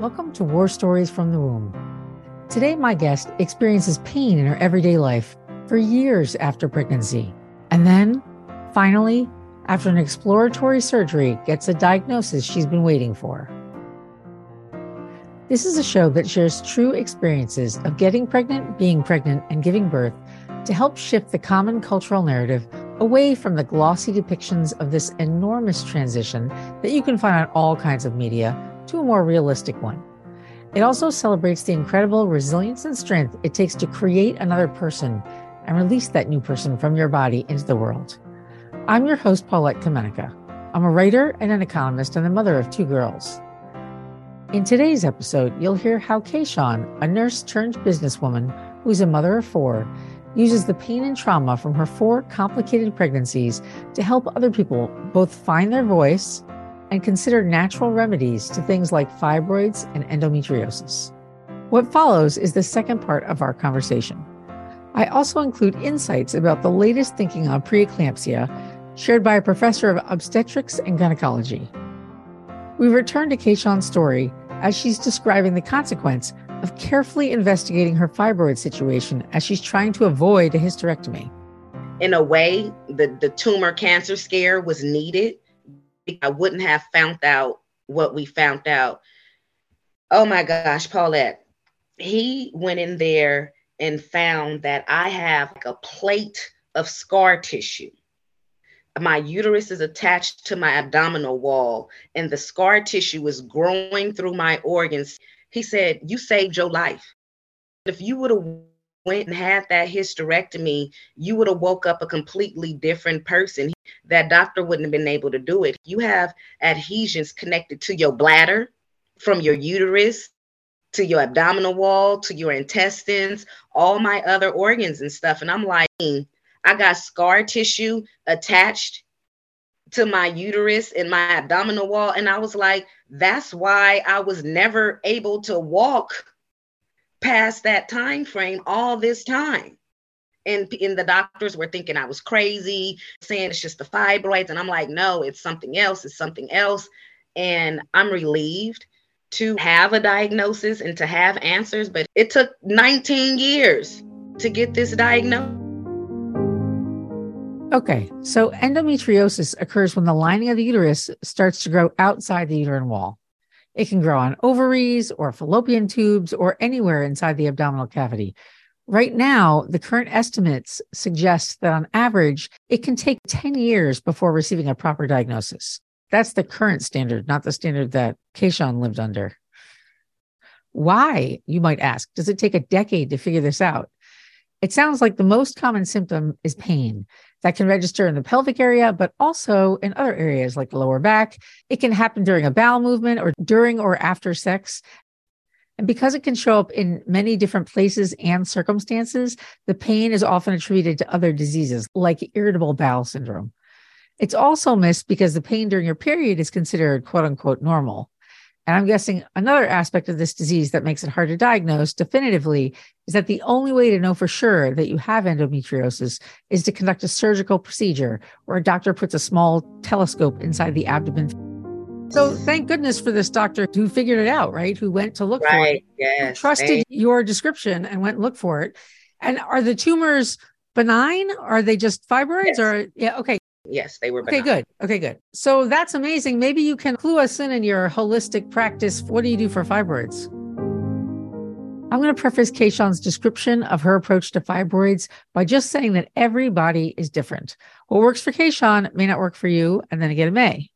Welcome to War Stories from the Womb. Today, my guest experiences pain in her everyday life for years after pregnancy. And then, finally, after an exploratory surgery, gets a diagnosis she's been waiting for. This is a show that shares true experiences of getting pregnant, being pregnant, and giving birth to help shift the common cultural narrative away from the glossy depictions of this enormous transition that you can find on all kinds of media to a more realistic one. It also celebrates the incredible resilience and strength it takes to create another person and release that new person from your body into the world. I'm your host, Paulette Kamenecka. I'm a writer and an economist and the mother of two girls. In today's episode, you'll hear how Kayshaun, a nurse turned businesswoman who's a mother of four, uses the pain and trauma from her four complicated pregnancies to help other people both find their voice and consider natural remedies to things like fibroids and endometriosis. What follows is the second part of our conversation. I also include insights about the latest thinking on preeclampsia shared by a professor of obstetrics and gynecology. We return to Kayshaun's story as she's describing the consequence of carefully investigating her fibroid situation as she's trying to avoid a hysterectomy. In a way, the, the tumor cancer scare was needed I wouldn't have found out what we found out. Oh my gosh, Paulette. He went in there and found that I have like a plate of scar tissue. My uterus is attached to my abdominal wall, and the scar tissue is growing through my organs. He said, You saved your life. If you would have went and had that hysterectomy, you would have woke up a completely different person. That doctor wouldn't have been able to do it. You have adhesions connected to your bladder, from your uterus to your abdominal wall to your intestines, all my other organs and stuff. And I'm like, hmm, I got scar tissue attached to my uterus and my abdominal wall. And I was like, that's why I was never able to walk past that time frame all this time. And, and the doctors were thinking I was crazy, saying it's just the fibroids. And I'm like, no, it's something else. It's something else. And I'm relieved to have a diagnosis and to have answers. But it took 19 years to get this diagnosis. Okay, so endometriosis occurs when the lining of the uterus starts to grow outside the uterine wall. It can grow on ovaries or fallopian tubes or anywhere inside the abdominal cavity. Right now, the current estimates suggest that on average, it can take 10 years before receiving a proper diagnosis. That's the current standard, not the standard that Kayshaun lived under. Why, you might ask, does it take a decade to figure this out? It sounds like the most common symptom is pain that can register in the pelvic area, but also in other areas like the lower back. It can happen during a bowel movement or during or after sex. And because it can show up in many different places and circumstances, the pain is often attributed to other diseases like irritable bowel syndrome. It's also missed because the pain during your period is considered quote unquote normal. And I'm guessing another aspect of this disease that makes it hard to diagnose definitively is that the only way to know for sure that you have endometriosis is to conduct a surgical procedure where a doctor puts a small telescope inside the abdomen. So thank goodness for this doctor who figured it out, right? Who went to look right, for it, yes, trusted your description and went and looked for it. And are the tumors benign? Are they just fibroids Yes. or yeah, okay. Yes, they were. Okay, good. Okay, good. So that's amazing. Maybe you can clue us in in your holistic practice. What do you do for fibroids? I'm going to preface Kayshaun's description of her approach to fibroids by just saying that everybody is different. What works for Kayshaun may not work for you, and then again, it may.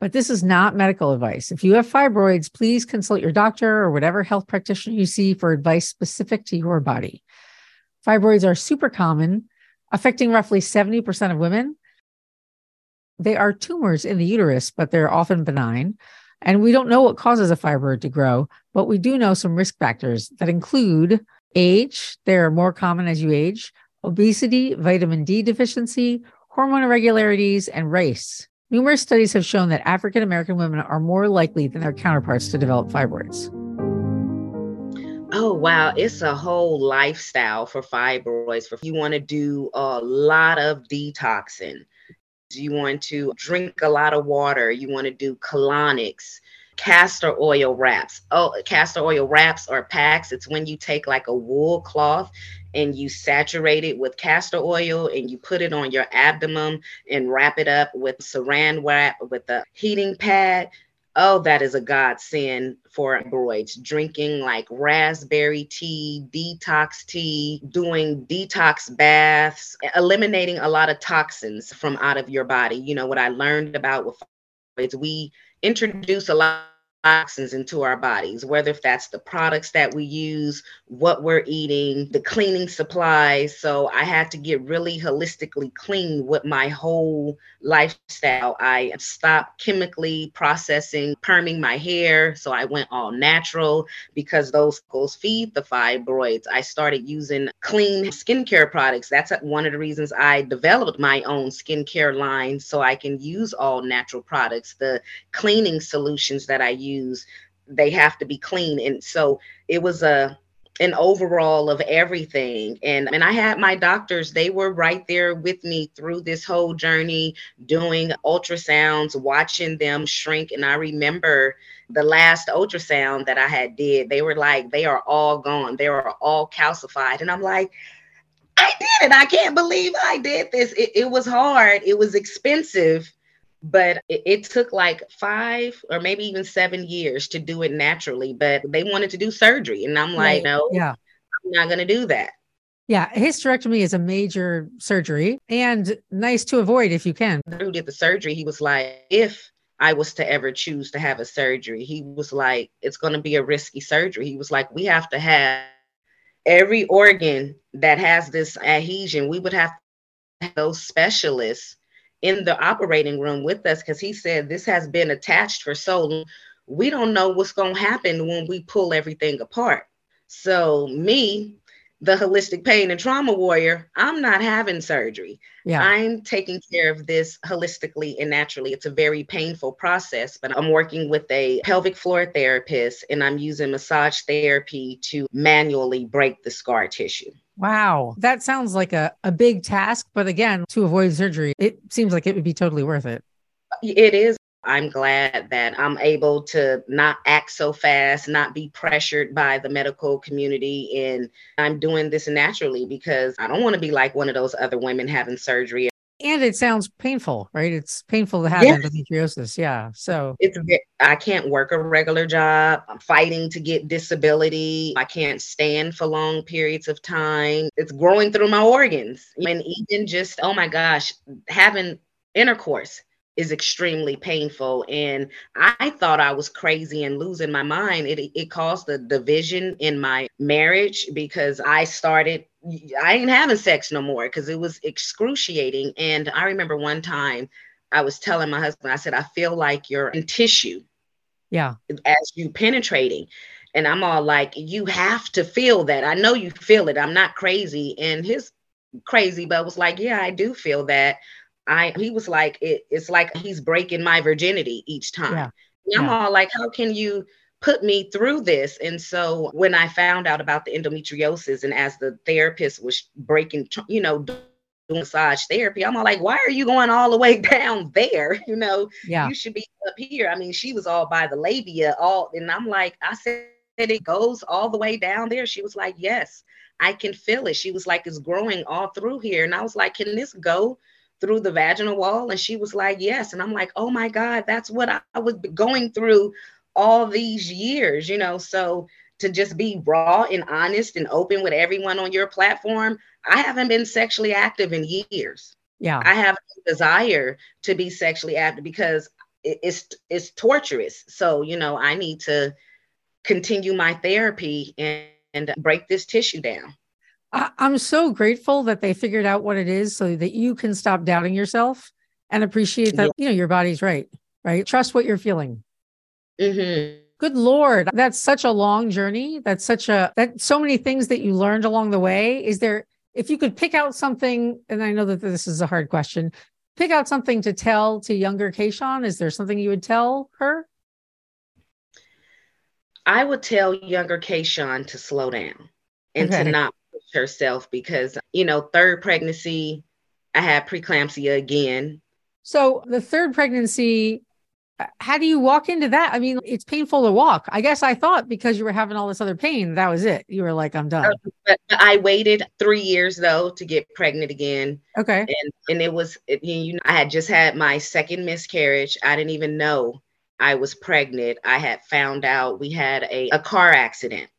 But this is not medical advice. If you have fibroids, please consult your doctor or whatever health practitioner you see for advice specific to your body. Fibroids are super common, affecting roughly 70% of women. They are tumors in the uterus, but they're often benign. And we don't know what causes a fibroid to grow, but we do know some risk factors that include age, they're more common as you age, obesity, vitamin D deficiency, hormone irregularities, and race. Numerous studies have shown that African American women are more likely than their counterparts to develop fibroids. Oh wow, it's a whole lifestyle for fibroids. For you want to do a lot of detoxing, Do you want to drink a lot of water, you want to do colonics, castor oil wraps. Oh, castor oil wraps or packs. It's when you take like a wool cloth and you saturate it with castor oil and you put it on your abdomen and wrap it up with saran wrap with a heating pad oh, that is a godsend for hemorrhoids. Drinking like raspberry tea, detox tea, doing detox baths, eliminating a lot of toxins from out of your body. You know, what I learned about with we introduce a lot toxins into our bodies, whether if that's the products that we use, what we're eating, the cleaning supplies. So I had to get really holistically clean with my whole lifestyle. I stopped chemically processing, perming my hair. So I went all natural because those goes feed the fibroids. I started using clean skincare products. That's one of the reasons I developed my own skincare line so I can use all natural products. The cleaning solutions that I use use they have to be clean. And so it was a an overall of everything. And and i had my doctors they were right there with me through this whole journey doing ultrasounds watching them shrink. And i remember the last ultrasound that i had did they were like they are all gone. They are all calcified. And i'm like i did it. I can't believe i did this. It, it was hard. It was expensive but it, it, took like five or maybe even seven years to do it naturally but they wanted to do surgery and i'm like right. no yeah i'm not going to do that yeah hysterectomy is a major surgery and nice to avoid if you can who did the surgery he was like if I was to ever choose to have a surgery, he was like, it's going to be a risky surgery. He was like, we have to have every organ that has this adhesion, we would have those specialists in the operating room with us because he said this has been attached for so long. We don't know what's going to happen when we pull everything apart. So, me, the holistic pain and trauma warrior, I'm not having surgery. Yeah. I'm taking care of this holistically and naturally. It's a very painful process, but I'm working with a pelvic floor therapist and I'm using massage therapy to manually break the scar tissue. Wow. That sounds like a, a big task. But again, to avoid surgery, it seems like it would be totally worth it. It is. I'm glad that I'm able to not act so fast, not be pressured by the medical community. And I'm doing this naturally because I don't want to be like one of those other women having surgery and it sounds painful, right? It's painful to have yes. endometriosis. Yeah. So it's I can't work a regular job. I'm fighting to get disability. I can't stand for long periods of time. It's growing through my organs. And even just, oh my gosh, having intercourse is extremely painful. And I thought I was crazy and losing my mind. It, it caused a division in my marriage because I started, I ain't having sex no more because it was excruciating. And I remember one time I was telling my husband, I said, I feel like you're in tissue. Yeah. As you penetrating. And I'm all like, you have to feel that. I know you feel it. I'm not crazy. And his crazy, but was like, yeah, I do feel that. I he was like, it, it's like he's breaking my virginity each time. Yeah. I'm yeah. all like, how can you put me through this? And so when I found out about the endometriosis, and as the therapist was breaking, you know, doing massage therapy, I'm all like, why are you going all the way down there? You know, yeah. you should be up here. I mean, she was all by the labia, all, and I'm like, I said it goes all the way down there. She was like, yes, I can feel it. She was like, it's growing all through here. And I was like, can this go through the vaginal wall? And she was like, Yes. And I'm like, Oh my God, that's what I, I was going through all these years, you know. So to just be raw and honest and open with everyone on your platform, I haven't been sexually active in years. Yeah. I have a desire to be sexually active because it's it's torturous. So, you know, I need to continue my therapy and, and break this tissue down. I'm so grateful that they figured out what it is so that you can stop doubting yourself and appreciate that, yeah. you know, your body's right, right? Trust what you're feeling. Mm-hmm. Good Lord. That's such a long journey. That's such a, that so many things that you learned along the way. Is there, if you could pick out something, and I know that this is a hard question, pick out something to tell to younger Kayshaun, is there something you would tell her? I would tell younger Kayshaun to slow down and okay. to not herself because, you know, third pregnancy, I had preeclampsia again. So the third pregnancy, how do you walk into that? I mean, it's painful to walk. I guess I thought because you were having all this other pain, that was it. You were like, I'm done. Oh, but I waited three years though to get pregnant again. Okay. And and it was you know I had just had my second miscarriage. I didn't even know I was pregnant. I had found out we had a, a car accident.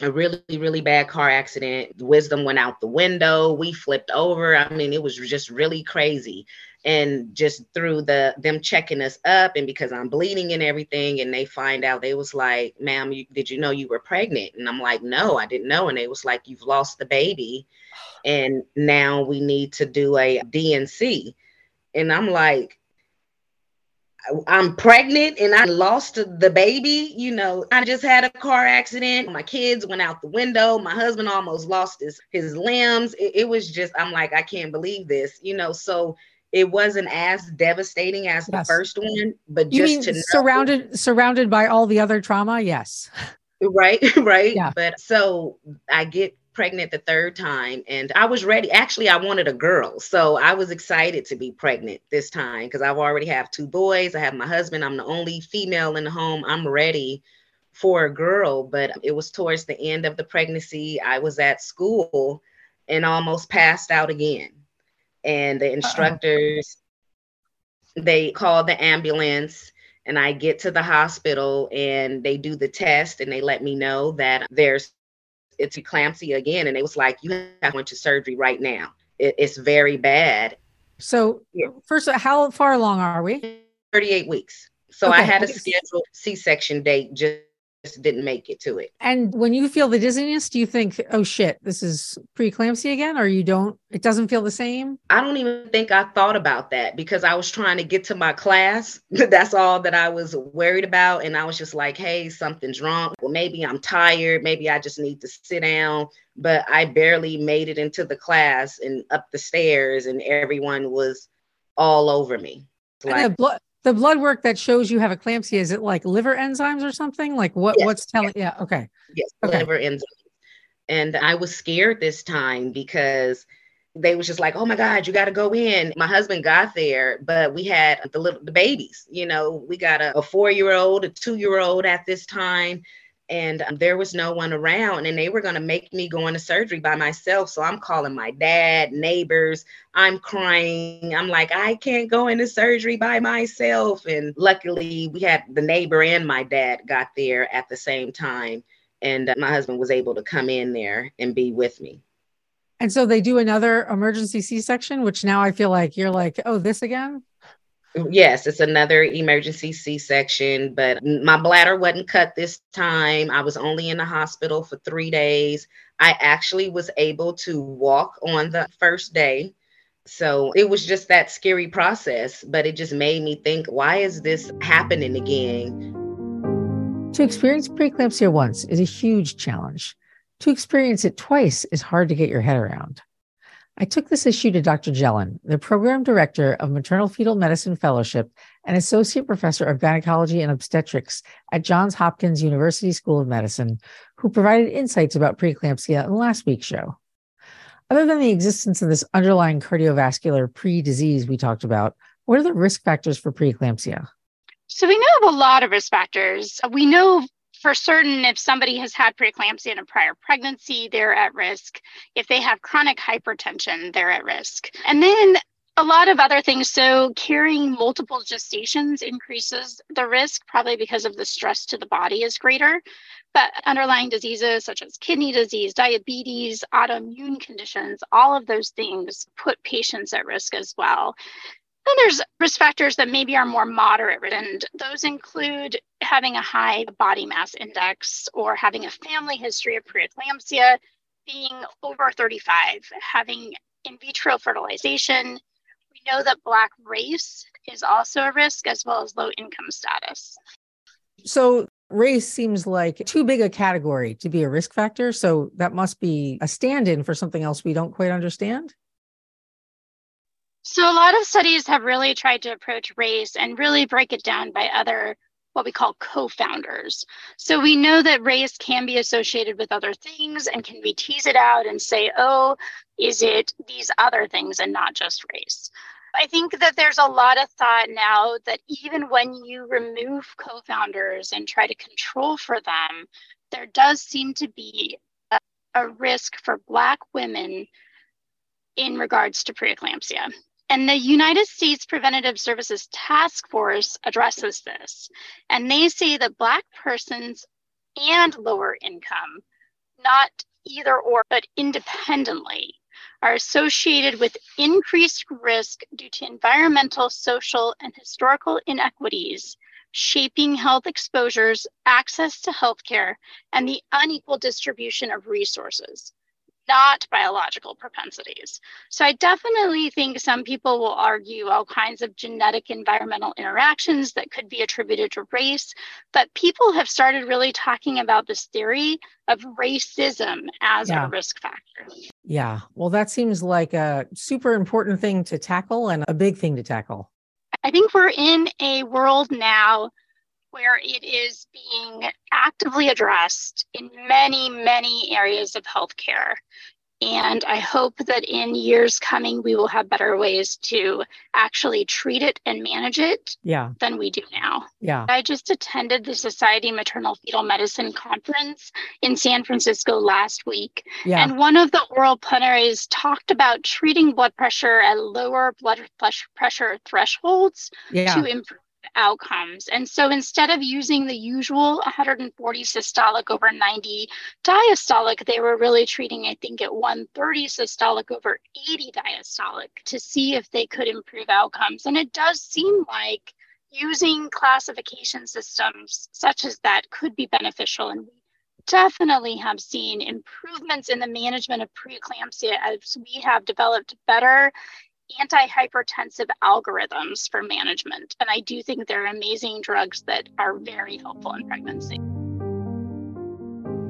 A really, really bad car accident. Wisdom went out the window. We flipped over. I mean, it was just really crazy and just through the them checking us up and because i'm bleeding and everything and they find out they was like ma'am you, did you know you were pregnant and i'm like no i didn't know and they was like you've lost the baby and now we need to do a dnc and i'm like I'm pregnant and I lost the baby. You know, I just had a car accident. My kids went out the window. My husband almost lost his his limbs. It, it was just, I'm like, I can't believe this. You know, so it wasn't as devastating as yes. the first one, but you just to know, surrounded surrounded by all the other trauma, yes. Right, right. Yeah. But so I get pregnant the third time and I was ready. Actually, I wanted a girl. So I was excited to be pregnant this time because I've already have two boys. I have my husband. I'm the only female in the home. I'm ready for a girl, but it was towards the end of the pregnancy. I was at school and almost passed out again and the instructors Uh-oh. they call the ambulance and I get to the hospital and they do the test and they let me know that there's it's eclampsia again and it was like you have to go to surgery right now. It, it's very bad. So yeah. first, how far along are we? 38 weeks. So okay. I had a scheduled C-section date just didn't make it to it. And when you feel the dizziness, do you think, oh shit, this is preeclampsia again? Or you don't, it doesn't feel the same? I don't even think I thought about that because I was trying to get to my class. That's all that I was worried about. And I was just like, hey, something's wrong. Well, maybe I'm tired. Maybe I just need to sit down. But I barely made it into the class and up the stairs, and everyone was all over me. Like, blood, the blood work that shows you have eclampsia is it like liver enzymes or something? Like what yes, what's telling yes. yeah okay. Yes okay. liver enzymes. And i was scared this time because they was just like oh my god you got to go in. My husband got there but we had the little the babies you know we got a, a four year old a two year old at this time and um, there was no one around and they were going to make me go into surgery by myself. So i'm calling my dad neighbors i'm crying. I'm like i can't go into surgery by myself. And luckily we had the neighbor and my dad got there at the same time and uh, my husband was able to come in there and be with me. And so they do another emergency c-section which now i feel like you're like oh this again Yes, it's another emergency C section, but my bladder wasn't cut this time. I was only in the hospital for three days. I actually was able to walk on the first day. So it was just that scary process, but it just made me think why is this happening again? To experience preeclampsia once is a huge challenge. To experience it twice is hard to get your head around. I took this issue to Dr. Jellen, the program director of Maternal Fetal Medicine Fellowship and associate professor of gynecology and obstetrics at Johns Hopkins University School of Medicine, who provided insights about preeclampsia in last week's show. Other than the existence of this underlying cardiovascular pre disease we talked about, what are the risk factors for preeclampsia? So, we know of a lot of risk factors. We know for certain, if somebody has had preeclampsia in a prior pregnancy, they're at risk. If they have chronic hypertension, they're at risk. And then a lot of other things. So, carrying multiple gestations increases the risk, probably because of the stress to the body is greater. But underlying diseases such as kidney disease, diabetes, autoimmune conditions, all of those things put patients at risk as well. Then there's risk factors that maybe are more moderate, and those include having a high body mass index or having a family history of preeclampsia, being over 35, having in vitro fertilization. We know that Black race is also a risk as well as low income status. So, race seems like too big a category to be a risk factor. So, that must be a stand in for something else we don't quite understand. So, a lot of studies have really tried to approach race and really break it down by other what we call co-founders. So we know that race can be associated with other things and can we tease it out and say, oh, is it these other things and not just race? I think that there's a lot of thought now that even when you remove co founders and try to control for them, there does seem to be a, a risk for Black women in regards to preeclampsia. And the United States Preventative Services Task Force addresses this. And they say that Black persons and lower income, not either or, but independently, are associated with increased risk due to environmental, social, and historical inequities shaping health exposures, access to healthcare, and the unequal distribution of resources not biological propensities. So I definitely think some people will argue all kinds of genetic environmental interactions that could be attributed to race, but people have started really talking about this theory of racism as yeah. a risk factor. Yeah. Well, that seems like a super important thing to tackle and a big thing to tackle. I think we're in a world now where it is being actively addressed in many, many areas of healthcare. And I hope that in years coming, we will have better ways to actually treat it and manage it yeah. than we do now. Yeah. I just attended the Society Maternal Fetal Medicine conference in San Francisco last week. Yeah. And one of the oral plenaries talked about treating blood pressure at lower blood pressure thresholds yeah. to improve outcomes. And so instead of using the usual 140 systolic over 90 diastolic, they were really treating, I think, at 130 systolic over 80 diastolic to see if they could improve outcomes. And it does seem like using classification systems such as that could be beneficial. And we definitely have seen improvements in the management of preeclampsia as we have developed better antihypertensive algorithms for management. And I do think they're amazing drugs that are very helpful in pregnancy.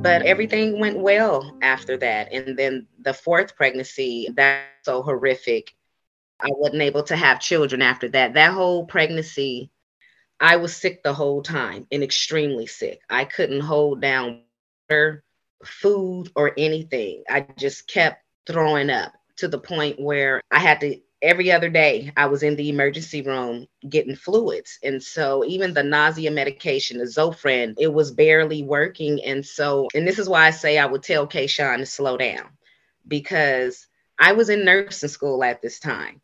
But everything went well after that. And then the fourth pregnancy, that's so horrific. I wasn't able to have children after that. That whole pregnancy, I was sick the whole time and extremely sick. I couldn't hold down water, food, or anything. I just kept throwing up to the point where I had to every other day I was in the emergency room getting fluids. And so even the nausea medication, the Zofran, it was barely working. And so, and this is why I say I would tell Kayshaun to slow down because I was in nursing school at this time.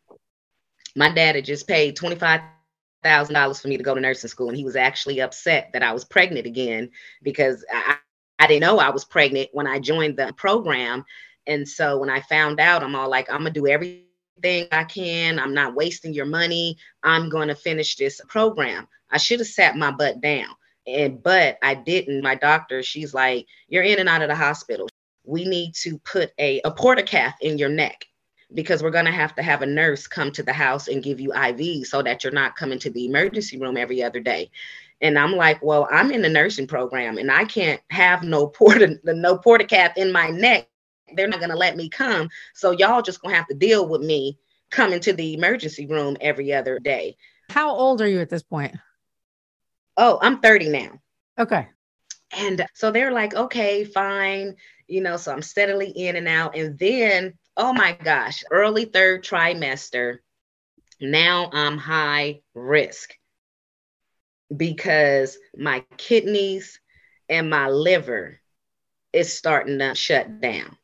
My dad had just paid $25,000 for me to go to nursing school. And he was actually upset that I was pregnant again because I, I didn't know I was pregnant when I joined the program. And so when I found out, I'm all like, I'm gonna do everything I can. I'm not wasting your money. I'm going to finish this program. I should have sat my butt down. And but I didn't. My doctor, she's like, you're in and out of the hospital. We need to put a, a portacath in your neck because we're going to have to have a nurse come to the house and give you IV so that you're not coming to the emergency room every other day. And I'm like, well, I'm in the nursing program and I can't have no porta no portacath in my neck they're not going to let me come. So y'all just going to have to deal with me coming to the emergency room every other day. How old are you at this point? Oh, I'm 30 now. Okay. And so they're like, okay, fine. You know, so I'm steadily in and out. And then, oh my gosh, early third trimester, now I'm high risk because my kidneys and my liver is starting to shut down.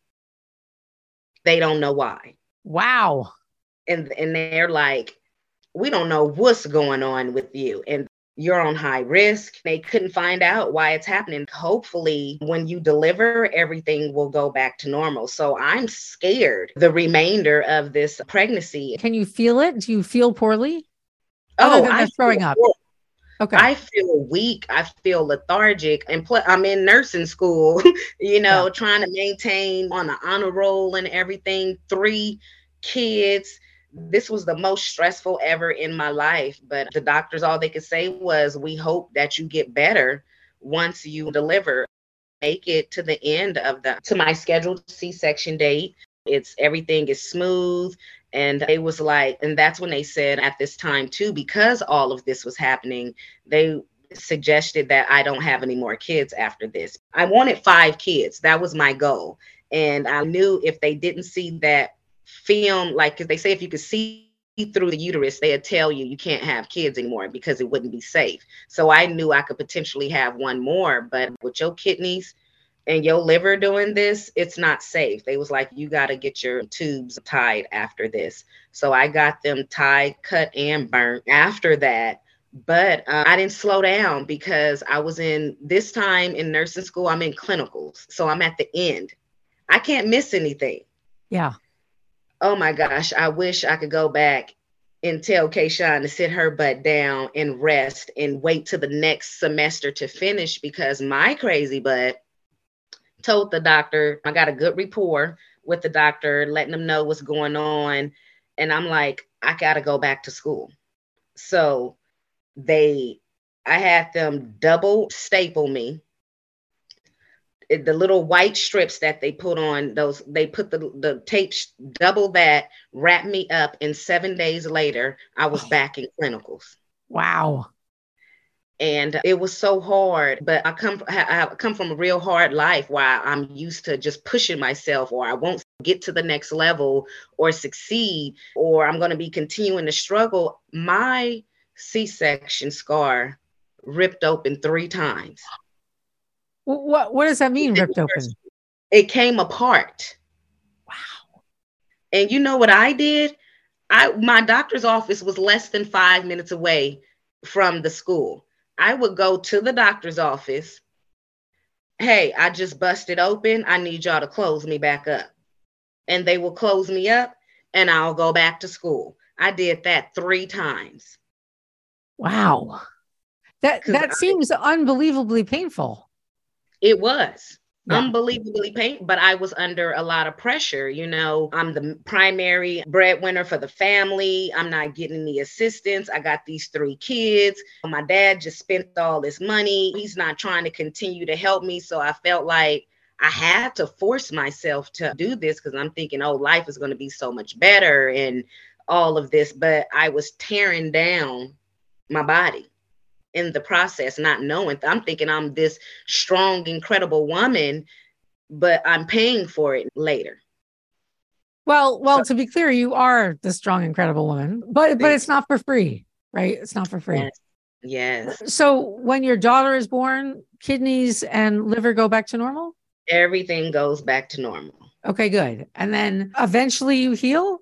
They don't know why. Wow. And and they're like, we don't know what's going on with you. And you're on high risk. They couldn't find out why it's happening. Hopefully, when you deliver, everything will go back to normal. So I'm scared the remainder of this pregnancy. Can you feel it? Do you feel poorly? Oh, I'm throwing up. Poor. Okay. I feel weak. I feel lethargic. And pl- I'm in nursing school, you know, yeah. trying to maintain on the honor roll and everything. Three kids. This was the most stressful ever in my life. But the doctors, all they could say was, We hope that you get better once you deliver. Make it to the end of the to my scheduled C-section date. It's everything is smooth. And it was like, and that's when they said at this time too, because all of this was happening, they suggested that I don't have any more kids after this. I wanted five kids. That was my goal. And I knew if they didn't see that film, like, because they say if you could see through the uterus, they'd tell you you can't have kids anymore because it wouldn't be safe. So I knew I could potentially have one more, but with your kidneys and your liver doing this, it's not safe. They was like, you got to get your tubes tied after this. So I got them tied, cut, and burnt after that. But uh, I didn't slow down because I was in this time in nursing school, I'm in clinicals. So I'm at the end. I can't miss anything. Yeah oh my gosh, I wish I could go back and tell Kayshaun to sit her butt down and rest and wait to the next semester to finish because my crazy butt told the doctor, I got a good rapport with the doctor, letting them know what's going on. And I'm like, I got to go back to school. So they, I had them double staple me the little white strips that they put on those they put the the tape double that wrapped me up and seven days later i was oh. back in clinicals wow and it was so hard but i come i come from a real hard life where i'm used to just pushing myself or i won't get to the next level or succeed or i'm going to be continuing to struggle my c-section scar ripped open three times what what does that mean, ripped open? It came apart. Wow. And you know what I did? I my doctor's office was less than five minutes away from the school. I would go to the doctor's office. Hey, I just busted open. I need y'all to close me back up. And they will close me up and I'll go back to school. I did that three times. Wow. That that I, seems unbelievably painful. It was yeah. unbelievably painful, but I was under a lot of pressure. You know, I'm the primary breadwinner for the family. I'm not getting any assistance. I got these three kids. My dad just spent all this money. He's not trying to continue to help me. So I felt like I had to force myself to do this because I'm thinking, oh, life is going to be so much better and all of this. But I was tearing down my body in the process, not knowing. I'm thinking I'm this strong, incredible woman, but I'm paying for it later. Well, well, so, to be clear, you are the strong, incredible woman, but but it's not for free, right? It's not for free. Yes. yes. So when your daughter is born, kidneys and liver go back to normal? Everything goes back to normal. Okay, good. And then eventually you heal?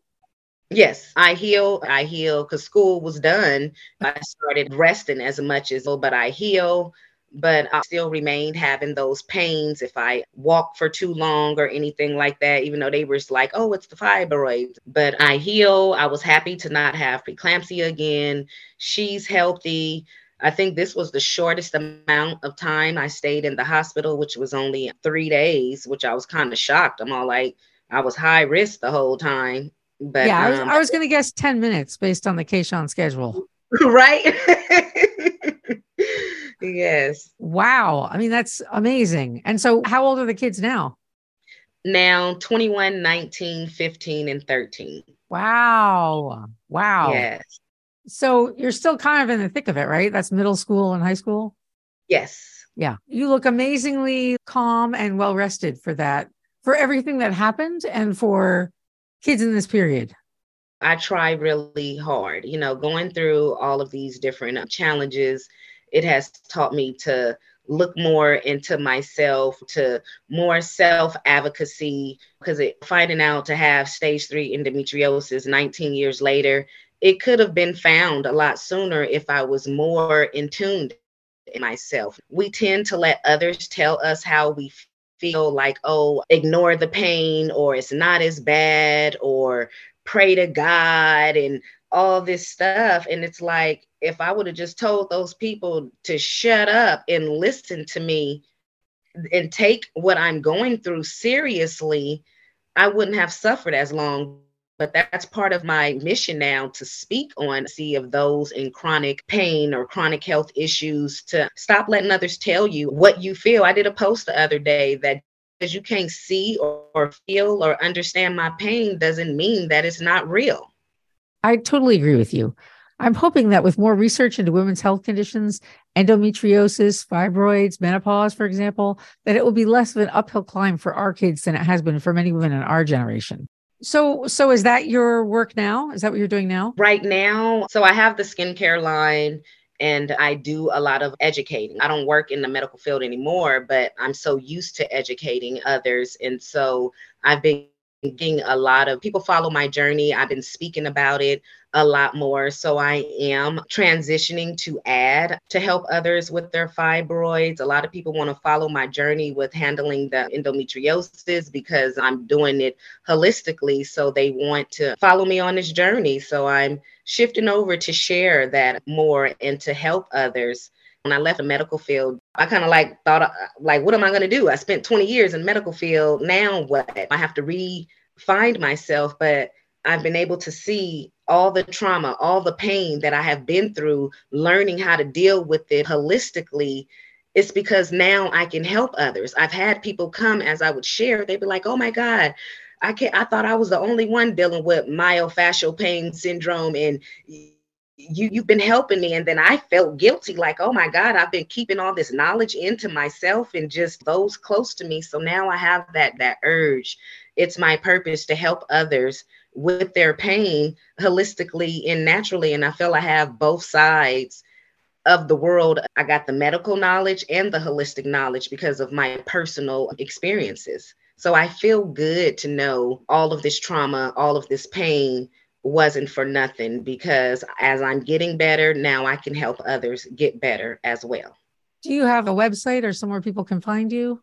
Yes, I heal. I heal because school was done. I started resting as much as, oh, but I heal. But I still remained having those pains if I walk for too long or anything like that, even though they were like, oh, it's the fibroids. But I heal. I was happy to not have preeclampsia again. She's healthy. I think this was the shortest amount of time I stayed in the hospital, which was only three days, which I was kind of shocked. I'm all like, I was high risk the whole time. But yeah, I was, um, was going to guess 10 minutes based on the Kayshaun schedule. Right. yes. Wow. I mean, that's amazing. And so, how old are the kids now? Now 21, 19, 15, and 13. Wow. Wow. Yes. So, you're still kind of in the thick of it, right? That's middle school and high school? Yes. Yeah. You look amazingly calm and well rested for that, for everything that happened and for kids in this period? I try really hard. You know, going through all of these different uh, challenges, it has taught me to look more into myself, to more self advocacy, because finding out to have stage three endometriosis 19 years later, it could have been found a lot sooner if I was more in tune myself. We tend to let others tell us how we feel like, oh, ignore the pain or it's not as bad or pray to God and all this stuff. And it's like, if I would have just told those people to shut up and listen to me and take what I'm going through seriously, I wouldn't have suffered as long. But that's part of my mission now to speak on see of those in chronic pain or chronic health issues to stop letting others tell you what you feel. I did a post the other day that because you can't see or, or feel or understand my pain doesn't mean that it's not real. I totally agree with you. I'm hoping that with more research into women's health conditions, endometriosis, fibroids, menopause, for example, that it will be less of an uphill climb for our kids than it has been for many women in our generation. So, so is that your work now? Is that what you're doing now? Right now, so I have the skincare line and I do a lot of educating. I don't work in the medical field anymore, but I'm so used to educating others. And so I've been getting a lot of people follow my journey. I've been speaking about it a lot more. So I am transitioning to add to help others with their fibroids. A lot of people want to follow my journey with handling the endometriosis because I'm doing it holistically. So they want to follow me on this journey. So I'm shifting over to share that more and to help others when I left the medical field, I kind of like thought, uh, like, what am I going to do? I spent 20 years in medical field. Now what? I have to re-find myself, but I've been able to see all the trauma, all the pain that I have been through, learning how to deal with it holistically. It's because now I can help others. I've had people come as I would share, they'd be like, oh my God, I can't, I thought I was the only one dealing with myofascial pain syndrome and you you've been helping me and then i felt guilty like oh my god i've been keeping all this knowledge into myself and just those close to me so now i have that that urge. It's my purpose to help others with their pain holistically and naturally and i feel i have both sides of the world. I got the medical knowledge and the holistic knowledge because of my personal experiences. So i feel good to know all of this trauma all of this pain wasn't for nothing because as I'm getting better, now I can help others get better as well. Do you have a website or somewhere people can find you?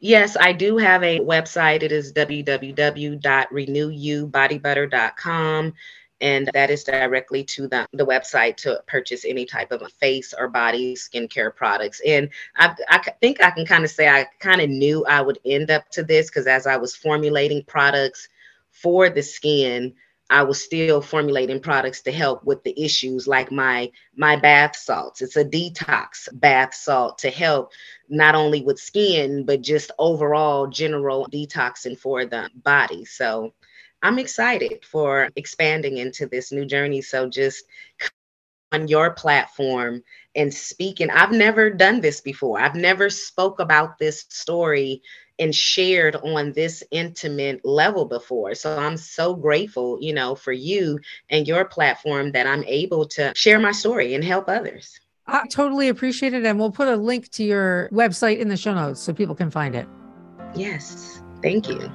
Yes, I do have a website. It is www.renewubodybutter.com. And that is directly to the, the website to purchase any type of a face or body skincare products. And I, I think I can kind of say I kind of knew I would end up to this because as I was formulating products for the skin, I was still formulating products to help with the issues like my my bath salts. It's a detox bath salt to help not only with skin but just overall general detoxing for the body. So I'm excited for expanding into this new journey. So just on your platform and speaking. I've never done this before. I've never spoke about this story and shared on this intimate level before. So I'm so grateful, you know, for you and your platform that I'm able to share my story and help others. I totally appreciate it. And we'll put a link to your website in the show notes so people can find it. Yes. Thank you.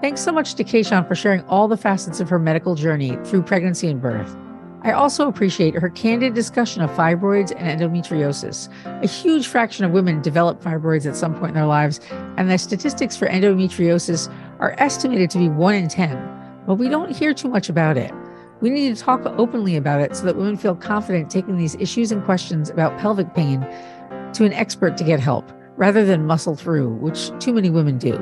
Thanks so much to Kayshaun for sharing all the facets of her medical journey through pregnancy and birth. I also appreciate her candid discussion of fibroids and endometriosis. A huge fraction of women develop fibroids at some point in their lives, and the statistics for endometriosis are estimated to be 1 in 10, but we don't hear too much about it. We need to talk openly about it so that women feel confident taking these issues and questions about pelvic pain to an expert to get help, rather than muscle through, which too many women do.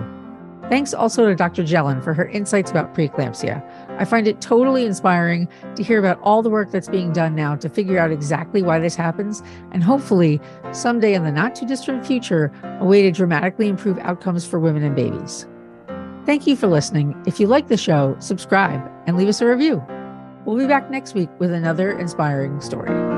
Thanks also to Dr. Jellen for her insights about preeclampsia. I find it totally inspiring to hear about all the work that's being done now to figure out exactly why this happens, and hopefully, someday in the not too distant future, a way to dramatically improve outcomes for women and babies. Thank you for listening. If you like the show, subscribe and leave us a review. We'll be back next week with another inspiring story.